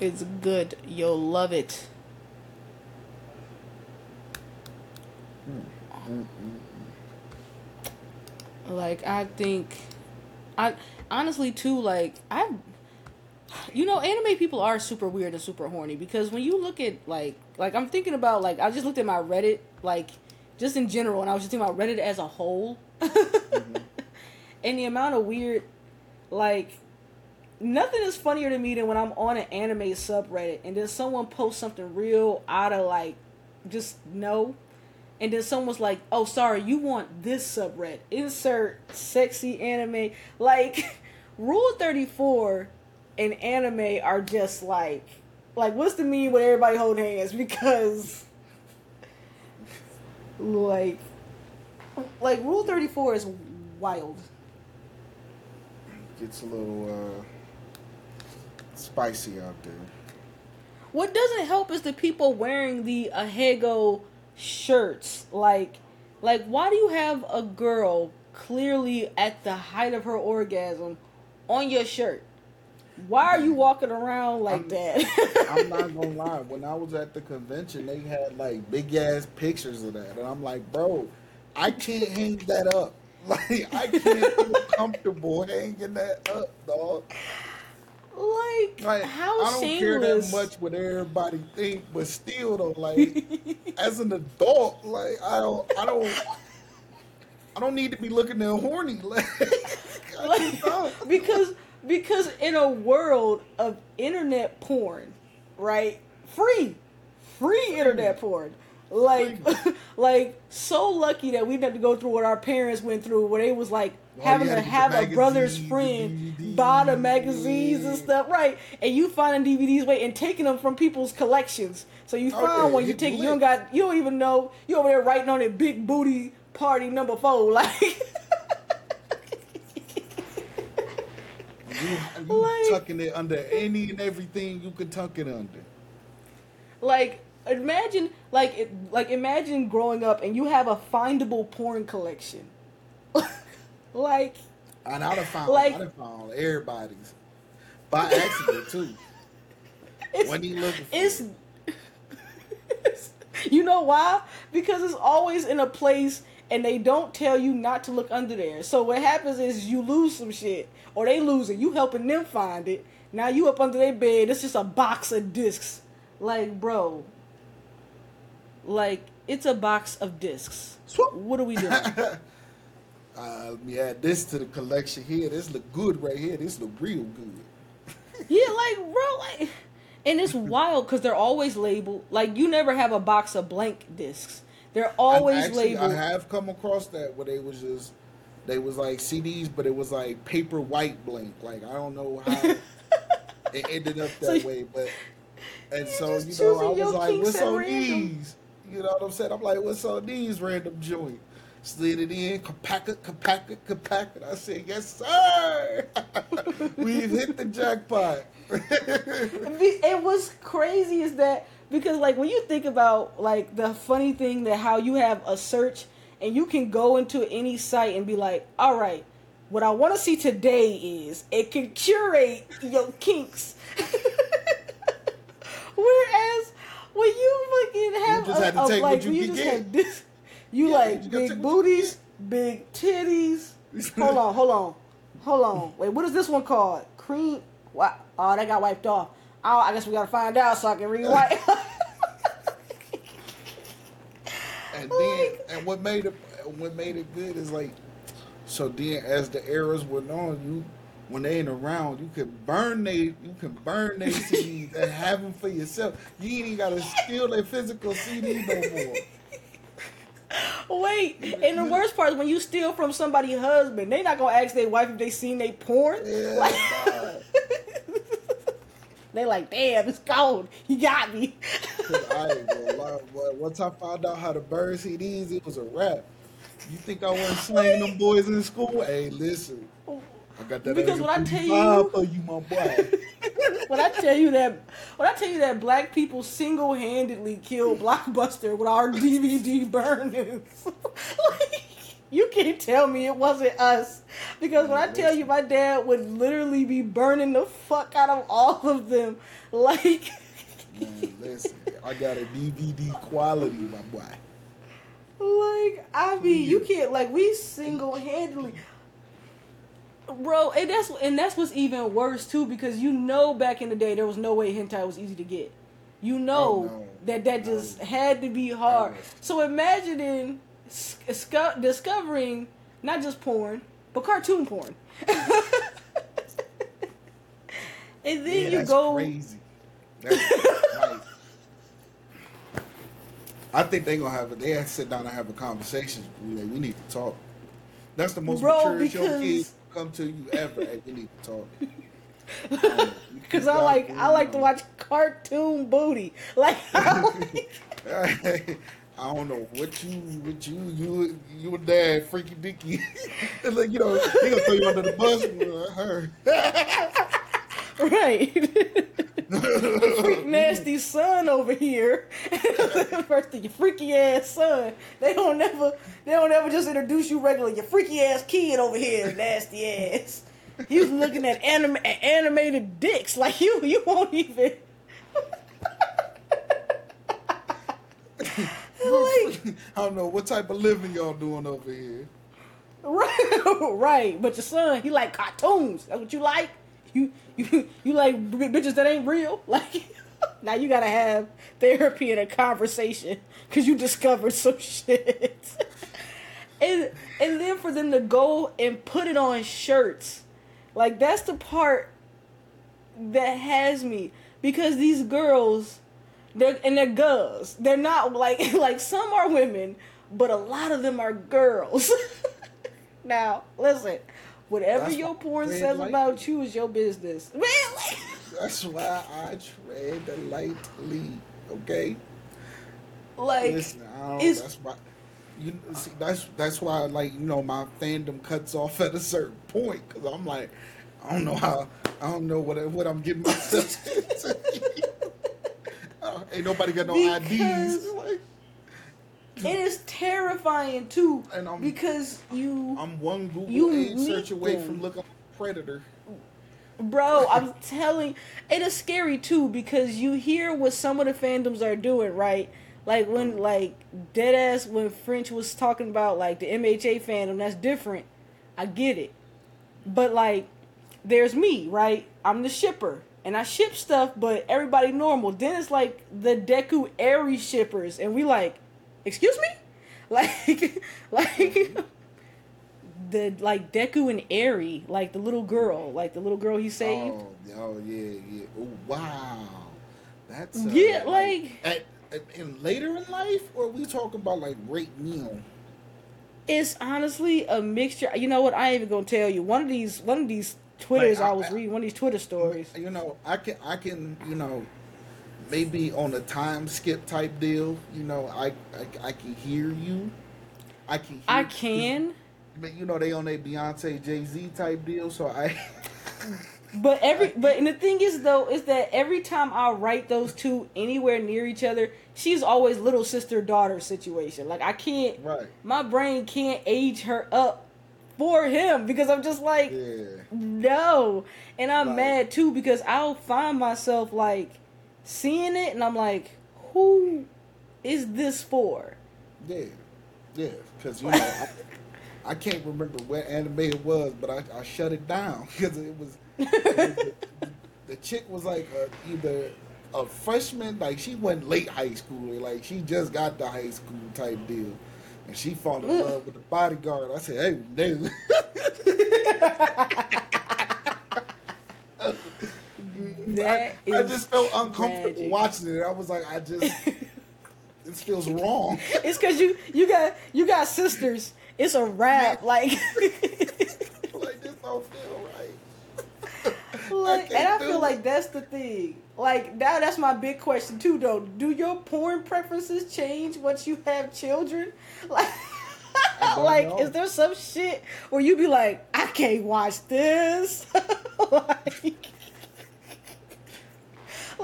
it's good. You'll love it. Mm, mm, mm, Like I think, I honestly too like I you know, anime people are super weird and super horny because when you look at like like I'm thinking about like I just looked at my Reddit like just in general and I was just thinking about Reddit as a whole. Mm-hmm. (laughs) and the amount of weird like nothing is funnier to me than when I'm on an anime subreddit and then someone posts something real out of like just no and then someone's like, "Oh, sorry, you want this subreddit? Insert sexy anime." Like, (laughs) Rule Thirty Four and anime are just like Like, what's the mean when everybody hold hands? (laughs) Because, like, like Rule Thirty Four is wild. Gets a little uh, spicy out there. What doesn't help is the people wearing the Ahegao shirts. Like, like why do you have a girl clearly at the height of her orgasm on your shirt? Why are you walking around like I'm- that? I'm not (laughs) gonna lie. When I was at the convention, they had like big ass pictures of that, and I'm like, bro, I can't hang that up. (laughs) Like I can't feel comfortable hanging that up, dog. Like, Like how I don't shameless. care that much what everybody think, but still though, like as an adult, like I don't, I don't, I don't need to be looking at horny. Like, (laughs) I (laughs) because because in a world of internet porn, right? Free, free internet porn. Like, (laughs) like so lucky that we didn't have to go through what our parents went through, where they was like Having to had to get have a brother's friend buy the magazines and stuff, right? And you finding DVDs, wait, and taking them from people's collections. So you Oh, find yeah, one, you take, it, you don't got, you don't even know, you over there writing on it, big booty party number four, (laughs) like. You, you (laughs) Like- tucking it under any and everything you could tuck it under. like imagine like like imagine growing up and you have a findable porn collection (laughs) like And I'd have found, Like- I'd have found everybody's by accident too. (laughs) it's, When he looking for? it's, it's- (laughs) you know why? Because it's always in a place and they don't tell you not to look under there. So what happens is you lose some shit or they lose it. You helping them find it. Now you up under their bed. It's just a box of discs. Like bro. Like it's a box of discs. Swoop. what are we doing (laughs) Uh, let me add this to the collection here. This look good right here. This look real good. Yeah, like bro, like, and it's (laughs) wild because they're always labeled. Like you never have a box of blank discs. They're always actually, labeled. I have come across that where they was just they was like CDs, but it was like paper white blank. Like I don't know how (laughs) it ended up that So way, but and so you know I was like, what's on random. these? You know what I'm saying? I'm like, what's on these random joint? Slid it in, compact it, compact it, compact it. I said, yes, sir. (laughs) We've hit the jackpot. (laughs) It was crazy is that because like when you think about like the funny thing that how you have a search and you can go into any site and be like, all right, what I want to see today is it can curate your kinks. (laughs) Whereas when you fucking have just a, had to a- take like what you when you just have this, you Yeah, like you big you booties, big titties. (laughs) hold on, hold on, hold on. Wait, what is this one called? Cream. Wow. Oh, that got wiped off. Oh, I guess we gotta find out so I can rewrite. (laughs) (laughs) And then, and what made it, what made it good is like, so then as the eras went on, you, when they ain't around, you can burn they, you can burn they CDs and have them for yourself. You ain't even gotta steal their physical CD no more. Wait, and the worst part is when you steal from somebody's husband, they not gonna ask their wife if they seen they porn. Yeah, (laughs) Like, they like, damn, it's cold. He got me. I ain't gonna lie, boy. Once I found out how to burn CDs, it was a wrap. You think I wasn't slaying them boys in school? Hey, listen, I got that. Because when I tell 55 you- for you, my boy. (laughs) when I tell you that, when I tell you that black people single-handedly killed Blockbuster with our DVD burnings, (laughs) like, you can't tell me it wasn't us. Because when I tell you my dad would literally be burning the fuck out of all of them, like. Man, (laughs) listen, I got a DVD quality, my boy. Like, I mean, you can't like we single handedly Bro, and that's and that's what's even worse too, because you know back in the day there was no way hentai was easy to get. You oh, know Oh, no. that that just had to be hard. No. So imagining sco- discovering not just porn, but cartoon porn. (laughs) and then Yeah, you that's go crazy. That's, (laughs) like, I think they're gonna have a. They have to sit down and have a conversation. We like, we need to talk. That's the most Bro, mature your because- kids come to you ever. Hey, we need to talk. (laughs) Um, Cause I like I like to watch cartoon booty. (laughs) Like, (laughs) I don't know what you, what you, you, you and dad, freaky dicky. like you know, gonna throw you under the bus. Her. Right. (laughs) freak nasty son over here. (laughs) First thing, your freaky ass son. They don't never, they don't ever just introduce you regular. Your freaky ass kid over here, nasty ass. He was looking at anim- animated dicks like you. You won't even. like, (laughs) I don't know what type of living y'all doing over here. Right, right. But your son, he like cartoons. That's what you like. You you you like bitches that ain't real. (laughs) Like now you gotta have therapy and a conversation because you discovered some shit. (laughs) and and then for them to go and put it on shirts, like that's the part that has me because these girls they're and they're girls. They're not like (laughs) like some are women, but a lot of them are girls. now, listen, whatever That's your porn says about you is your business. (laughs) Really? That's why I tread lightly. Okay. Like Listen, I don't, it's- that's why. You see, that's that's why like you know my fandom cuts off at a certain point because I'm like I don't know how I don't know what what I'm getting myself (laughs) into. (laughs) Uh, ain't nobody got no IDs. Like, it is terrifying too And I'm- because you I'm one Google You age search away them. from looking predator. Bro, I'm telling it is scary too because you hear what some of the fandoms are doing, right? Like when like deadass when French was talking about like the MHA fandom, that's different. I get it. But like there's me, right? I'm the shipper. And I ship stuff, but everybody normal. Then it's like the Deku Eri's shippers, and we like, excuse me? (laughs) Like like the like Deku and Eri, like the little girl, like the little girl he saved. Oh, oh yeah, yeah. Oh, wow. That's uh, Yeah, like- at, at, in later in life, or we talking about like great meal? It's honestly a mixture. You know what? I ain't even gonna tell you. One of these, one of these Twitters Like, I- I, was reading, one of these Twitter stories. You know, I can, I can, you know, maybe on a time skip type deal. You know, I, I, I can hear you. I can. Hear I can, But you know, they on a Beyonce Jay Z type deal, so I. (laughs) but every, but and the thing is though, is that every time I write those two anywhere near each other, she's always little sister daughter situation. Like I can't, right. my brain can't age her up for him because I'm just like, Yeah. No. And I'm Right. mad too because I'll find myself like seeing it and I'm like, who is this for? Yeah, yeah, because you know I, I can't remember what anime it was, but I, I shut it down (laughs) because it was, it was the, (laughs) the chick was like uh either a freshman, like she went late high school, like she just got to high school type deal, and she fell in love with the bodyguard. I said, hey, no. (laughs) That I, I just felt uncomfortable tragic. watching it. I was like, I just (laughs) this feels wrong. It's cause you you got you got sisters. It's a rap. Like (laughs) like this don't feel right. (laughs) Like, can't and I feel it. like that's the thing. Like now, that's my big question too. Though, do your porn preferences change once you have children? Like, like, know. is there some shit where you be like, I can't watch this? like,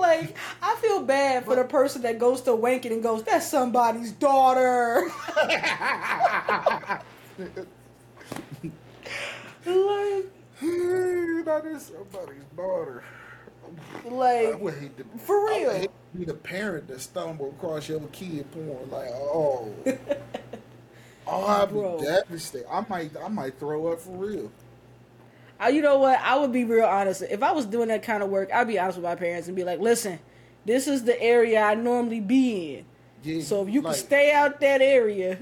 like, I feel bad for the person that goes to wanking and goes, "That's somebody's daughter." like, that is somebody's daughter. I like, would hate to, For I would real. hate to be the parent that stumbled across your kid porn. Like, oh, (laughs) oh, I'd be devastated. I might, I might throw up for real. I, you know what? I would be real honest. If I was doing that kind of work, I'd be honest with my parents and be like, "Listen, this is the area I normally be in. Yeah, So if you like, can stay out that area,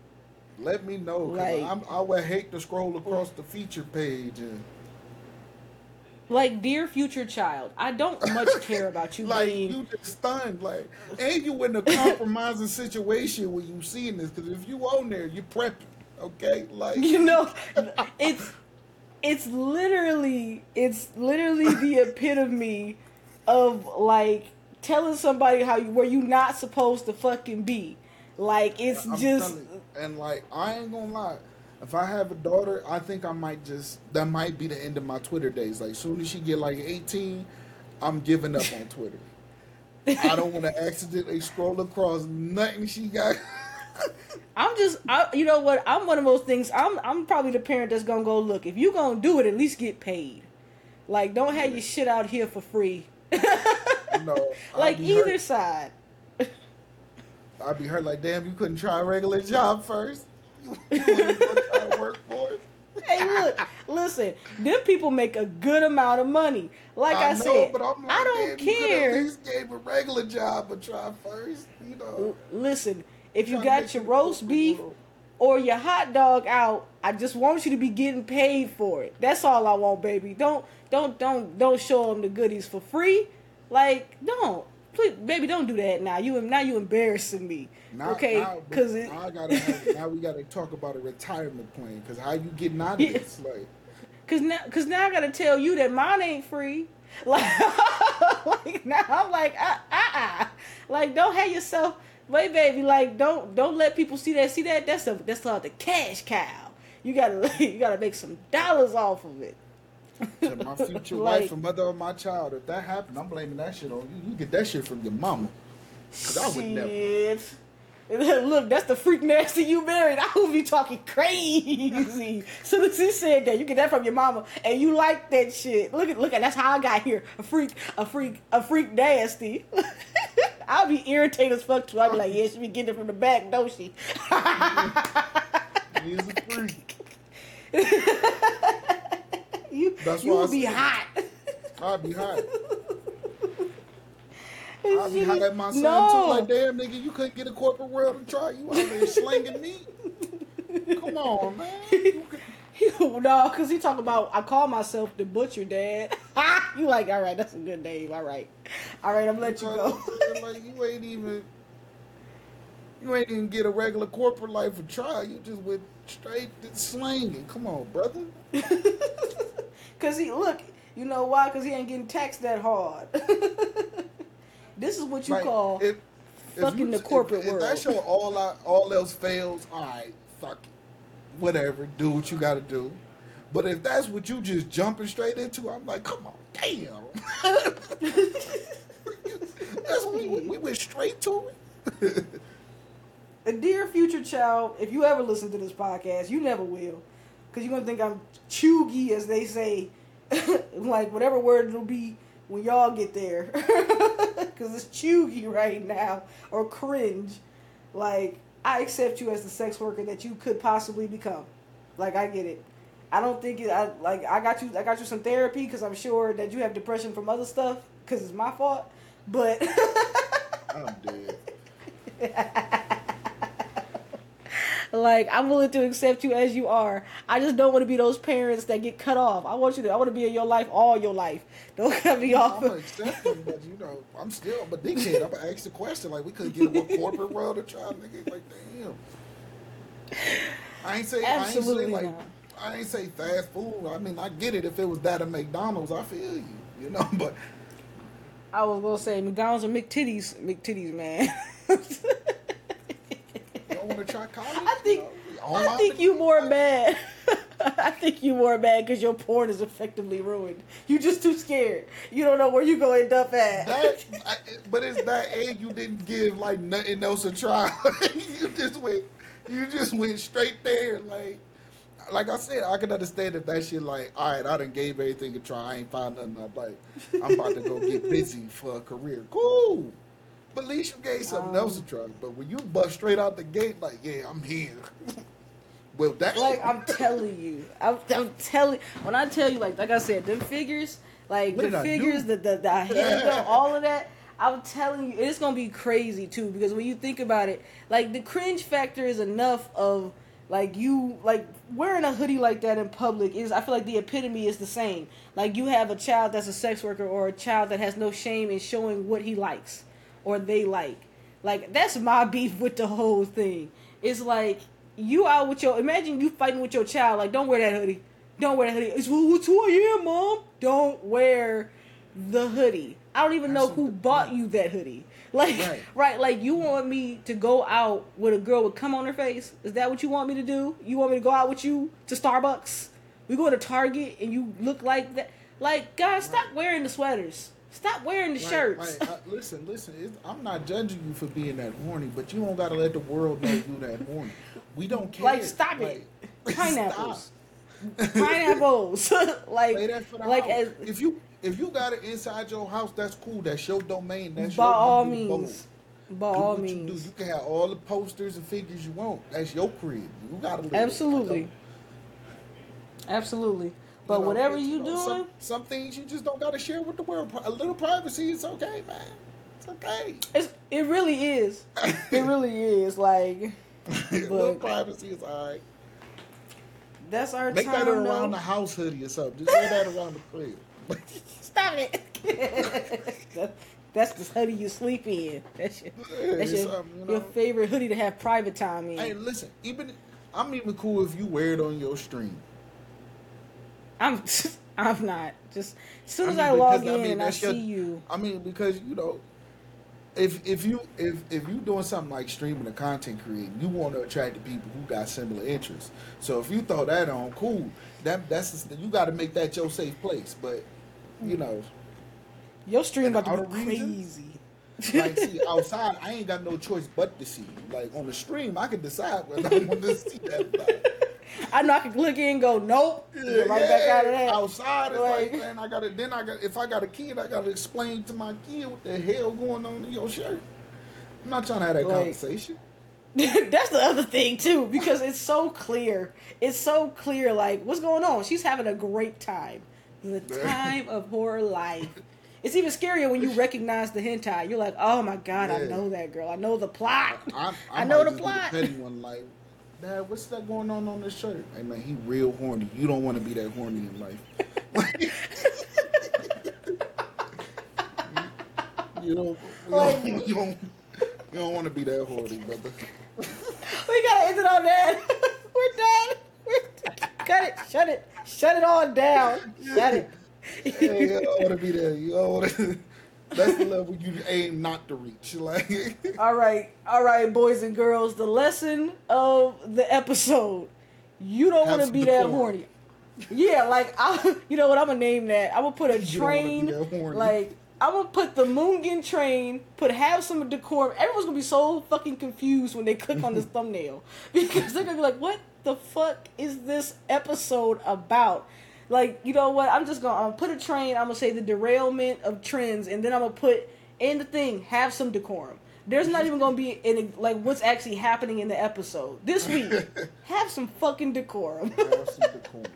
(laughs) let me know. Like- I'm, I would hate to scroll across the feature page and like dear future child, I don't much (laughs) care about you like being you just stunned. Like, and you in a (laughs) compromising situation when you seeing this because if you on there, you prepping. Okay, like you know it's it's literally it's literally the (laughs) epitome of like telling somebody how you where you not supposed to fucking be. Like it's I'm just you, and like I ain't gonna lie. If I have a daughter, I think I might just that might be the end of my Twitter days. Like as soon as she get like eighteen, I'm giving up on Twitter. I don't want to (laughs) accidentally scroll across nothing she got. I'm just, I, you know what? I'm one of those things. I'm, I'm probably the parent that's gonna go look. If you're gonna do it, at least get paid. Like, don't have your shit out here for free. no, (laughs) like either hurt. side. I'd be hurt. Like damn, you couldn't try a regular job first. You wouldn't go try to work for it. Hey, look, listen. Them people make a good amount of money. Like I, know, said, but I'm like, I don't man, you could care. At least gave a regular job a try first. You know, L- Listen, if you got your roast beef or your hot dog out, I just want you to be getting paid for it. That's all I want, baby. Don't don't don't don't show them the goodies for free. Like don't. Please, baby, don't do that now. You now you embarrassing me. Now, okay, because now I gotta have, now we gotta talk about a retirement plan because how you getting out of Yeah. this? Like, (laughs) Cause now, cause now I gotta tell you that mine ain't free. (laughs) Like, (laughs) like now I'm like, ah, ah, ah. like don't have yourself, wait, baby. Like, don't, don't let people see that. See that? That's a, that's called the cash cow. You gotta, (laughs) you gotta make some dollars off of it. to my (laughs) future Like- wife and mother of my child, if that happened, I'm blaming that shit on you. You get that shit from your mama. Cause I would never. Shit. (laughs) Look, that's the freak nasty you married. I would be talking crazy. so as he said that, you get that from your mama, and you like that shit. Look at, look at. That's how I got here. A freak, a freak, a freak nasty. (laughs) I'll be irritated as fuck too. I'll be like, yeah, she be getting it from the back, don't she? He's a freak. you, That's you why be hot. I'd be hot. I'd be hot at my son no. too. Like, damn, nigga, you couldn't get a corporate world to try. You out there slinging meat. (laughs) Come on, man. You could- (laughs) no, because he talk about I call myself the butcher dad. (laughs) you like, all right, that's a good name. All right, all right, I'm let you go. like you ain't even you ain't even get a regular corporate life a try. You just went straight to slanging. Come on, brother. (laughs) Cause he look, you know why? Cause he ain't getting taxed that hard. this is what you Like, call if, fucking the corporate if, If that show all out, all else fails, all right, fuck it, whatever. Do what you got to do. But if that's what you just jumping straight into, I'm like, come on, damn. (laughs) that's we, we went straight to it. (laughs) a dear future child. If you ever listen to this podcast, you never will, cause you're gonna think I'm chuggy, as they say, (laughs) like whatever word it'll be when y'all get there, cause it's chuggy right now or cringe. Like I accept you as the sex worker that you could possibly become. Like I get it. I don't think it. I like. I got you. I got you some therapy because I'm sure that you have depression from other stuff because it's my fault. But I'm dead. (laughs) like I'm willing to accept you as you are. I just don't want to be those parents that get cut off. I want you to. I want to be in your life all your life. Don't cut me off. I'm gonna accept him, but you know, I'm still I'm a dickhead. I'm gonna ask the question like we couldn't get a corporate world to try, nigga. Like damn. I ain't say Absolutely I ain't say like. I ain't say fast food. I mean I get it if it was that at McDonald's, I feel you, you know, (laughs) but I was gonna say McDonald's or McTitties, McTitties, man. (laughs) you don't want to try college. I think you know, (laughs) I think you more mad. I think you more mad because your porn is effectively ruined. You just too scared. You don't know where you gonna end up at. That, (laughs) I, but it's that and you didn't give like nothing else a try. (laughs) you just went, you just went straight there. Like, like I said, I can understand if that shit like, all right, I done gave everything a try. I ain't found nothing I'm like. I'm about to go get busy for a career. Cool. But at least you gave something else a try. But when you bust straight out the gate, like, yeah, I'm here. (laughs) well, that like I'm telling you, I'm, I'm telling. When I tell you, like like I said, them figures, like What the figures, the the, the handgun, (laughs) all of that. I'm telling you, it's gonna be crazy too. Because when you think about it, like the cringe factor is enough of like you like wearing a hoodie like that in public is. I feel like the epitome is the same. Like you have a child that's a sex worker or a child that has no shame in showing what he likes or they like. Like that's my (laughs) beef with the whole thing. It's like you out with your imagine you fighting with your child. Like don't wear that hoodie. Don't wear that hoodie. It's who, it's who I am, mom. Don't wear the hoodie. I don't even know who bought you that hoodie. (laughs) Like, right. Right. like you want me to go out with a girl with cum on her face? Is that what you want me to do? You want me to go out with you to Starbucks? We go to Target and you look like that? Like, guys, stop wearing the sweaters. Stop wearing the Right, shirts. right. Uh, listen, listen. It's, I'm not judging you for being that horny, but you don't gotta let the world know you that horny. We don't care. Like, stop Like, it. Pineapples. (laughs) stop. Pineapples. (laughs) like, Play that for the like as if you if you got it inside your house, that's cool. That's your domain. That's by your all means. both. By Do all what You, do. you can have all the posters and figures you want. That's your crib. You gotta. Absolutely. Absolutely. But know, whatever it's, you know, doing, some, some things you just don't gotta share with the world. A little privacy is okay, man. It's okay. it's, it really is. (laughs) It really is. Like (laughs) a little privacy is alright. that's our Make time. that around though. the house hoodie or something. Just wear that around the crib. (laughs) Stop it. That- that's the hoodie you sleep in. That's your, that's your, something, you your favorite hoodie to have private time in. Hey, listen. Even I'm even cool if you wear it on your stream. I'm (laughs) I'm not. Just as soon as I I, log because, I in mean, and I your- see you, I mean, because you know, if if you if if you doing something like streaming or content creating, you want to attract the people who got similar interests. So if you throw that on, cool. That that's you got to make that your safe place. But hmm. you know, your stream In about to be crazy. like see (laughs) outside, I ain't got no choice but to see. you. Like on the stream, I can decide whether I (laughs) want to see that. I know I can click in and go, nope, get right back out of that. Outside, it's like, Like- man, I gotta. Then I got. If I got a kid, I gotta explain to my kid what the hell going on in your shirt. I'm not trying to have that Like- conversation. (laughs) That's the other thing too, because it's so clear. It's so clear. Like, what's going on? She's having a great time, the (laughs) time of her life. It's even scarier when you recognize the hentai. You're like, oh my god, I know that girl. I know the plot. I, I (laughs) know the plot. one, like, Dad, what's that going on on this shirt? Hey man, he real horny. You don't want to be that horny in life. you don't. You Like- don't. You don't, you don't want to be that horny, brother. we gotta end it on that. (laughs) We're done. We're done. Cut it. Shut it. Shut it all down. Shut it. Hey, you don't want to be there. You don't want to. (laughs) That's the level you aim not to reach. Like, (laughs) All right, all right, boys and girls. The lesson of the episode: you don't want to be that horny. Yeah, like I, you know what? I'm gonna name that. I'm gonna put a You don't wanna be train. Like I'm gonna put the Mugen train. Put have some decorum. Everyone's gonna be so fucking confused when they click on this (laughs) thumbnail (laughs) because they're gonna be like, "What the fuck is this episode about?" Like, you know what? I'm just gonna um, put a train. I'm gonna say the derailment of trends, and then I'm gonna put in the thing. Have some decorum. There's not even gonna be any like what's actually happening in the episode this week. (laughs) have some fucking decorum. have some decorum.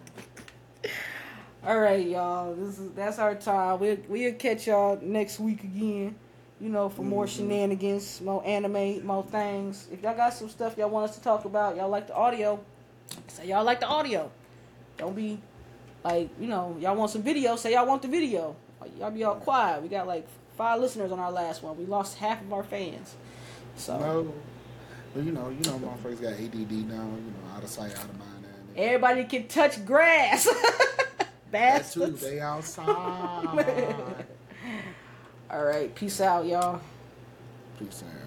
All right, y'all. This is that's our time. We'll we'll catch y'all next week again. You know, for more Mhm. shenanigans, more anime, more things. If y'all got some stuff y'all want us to talk about, y'all like the audio, say y'all like the audio. Don't be like you know y'all want some video. Say y'all want the video. Y'all be all quiet. We got like five listeners on our last one. We lost half of our fans. So No, but you know, you know, motherfuckers got ADD now. You know, out of sight, out of mind. Everybody can touch grass. that too, Bastards. they (laughs) outside. All right, peace out, y'all. Peace out.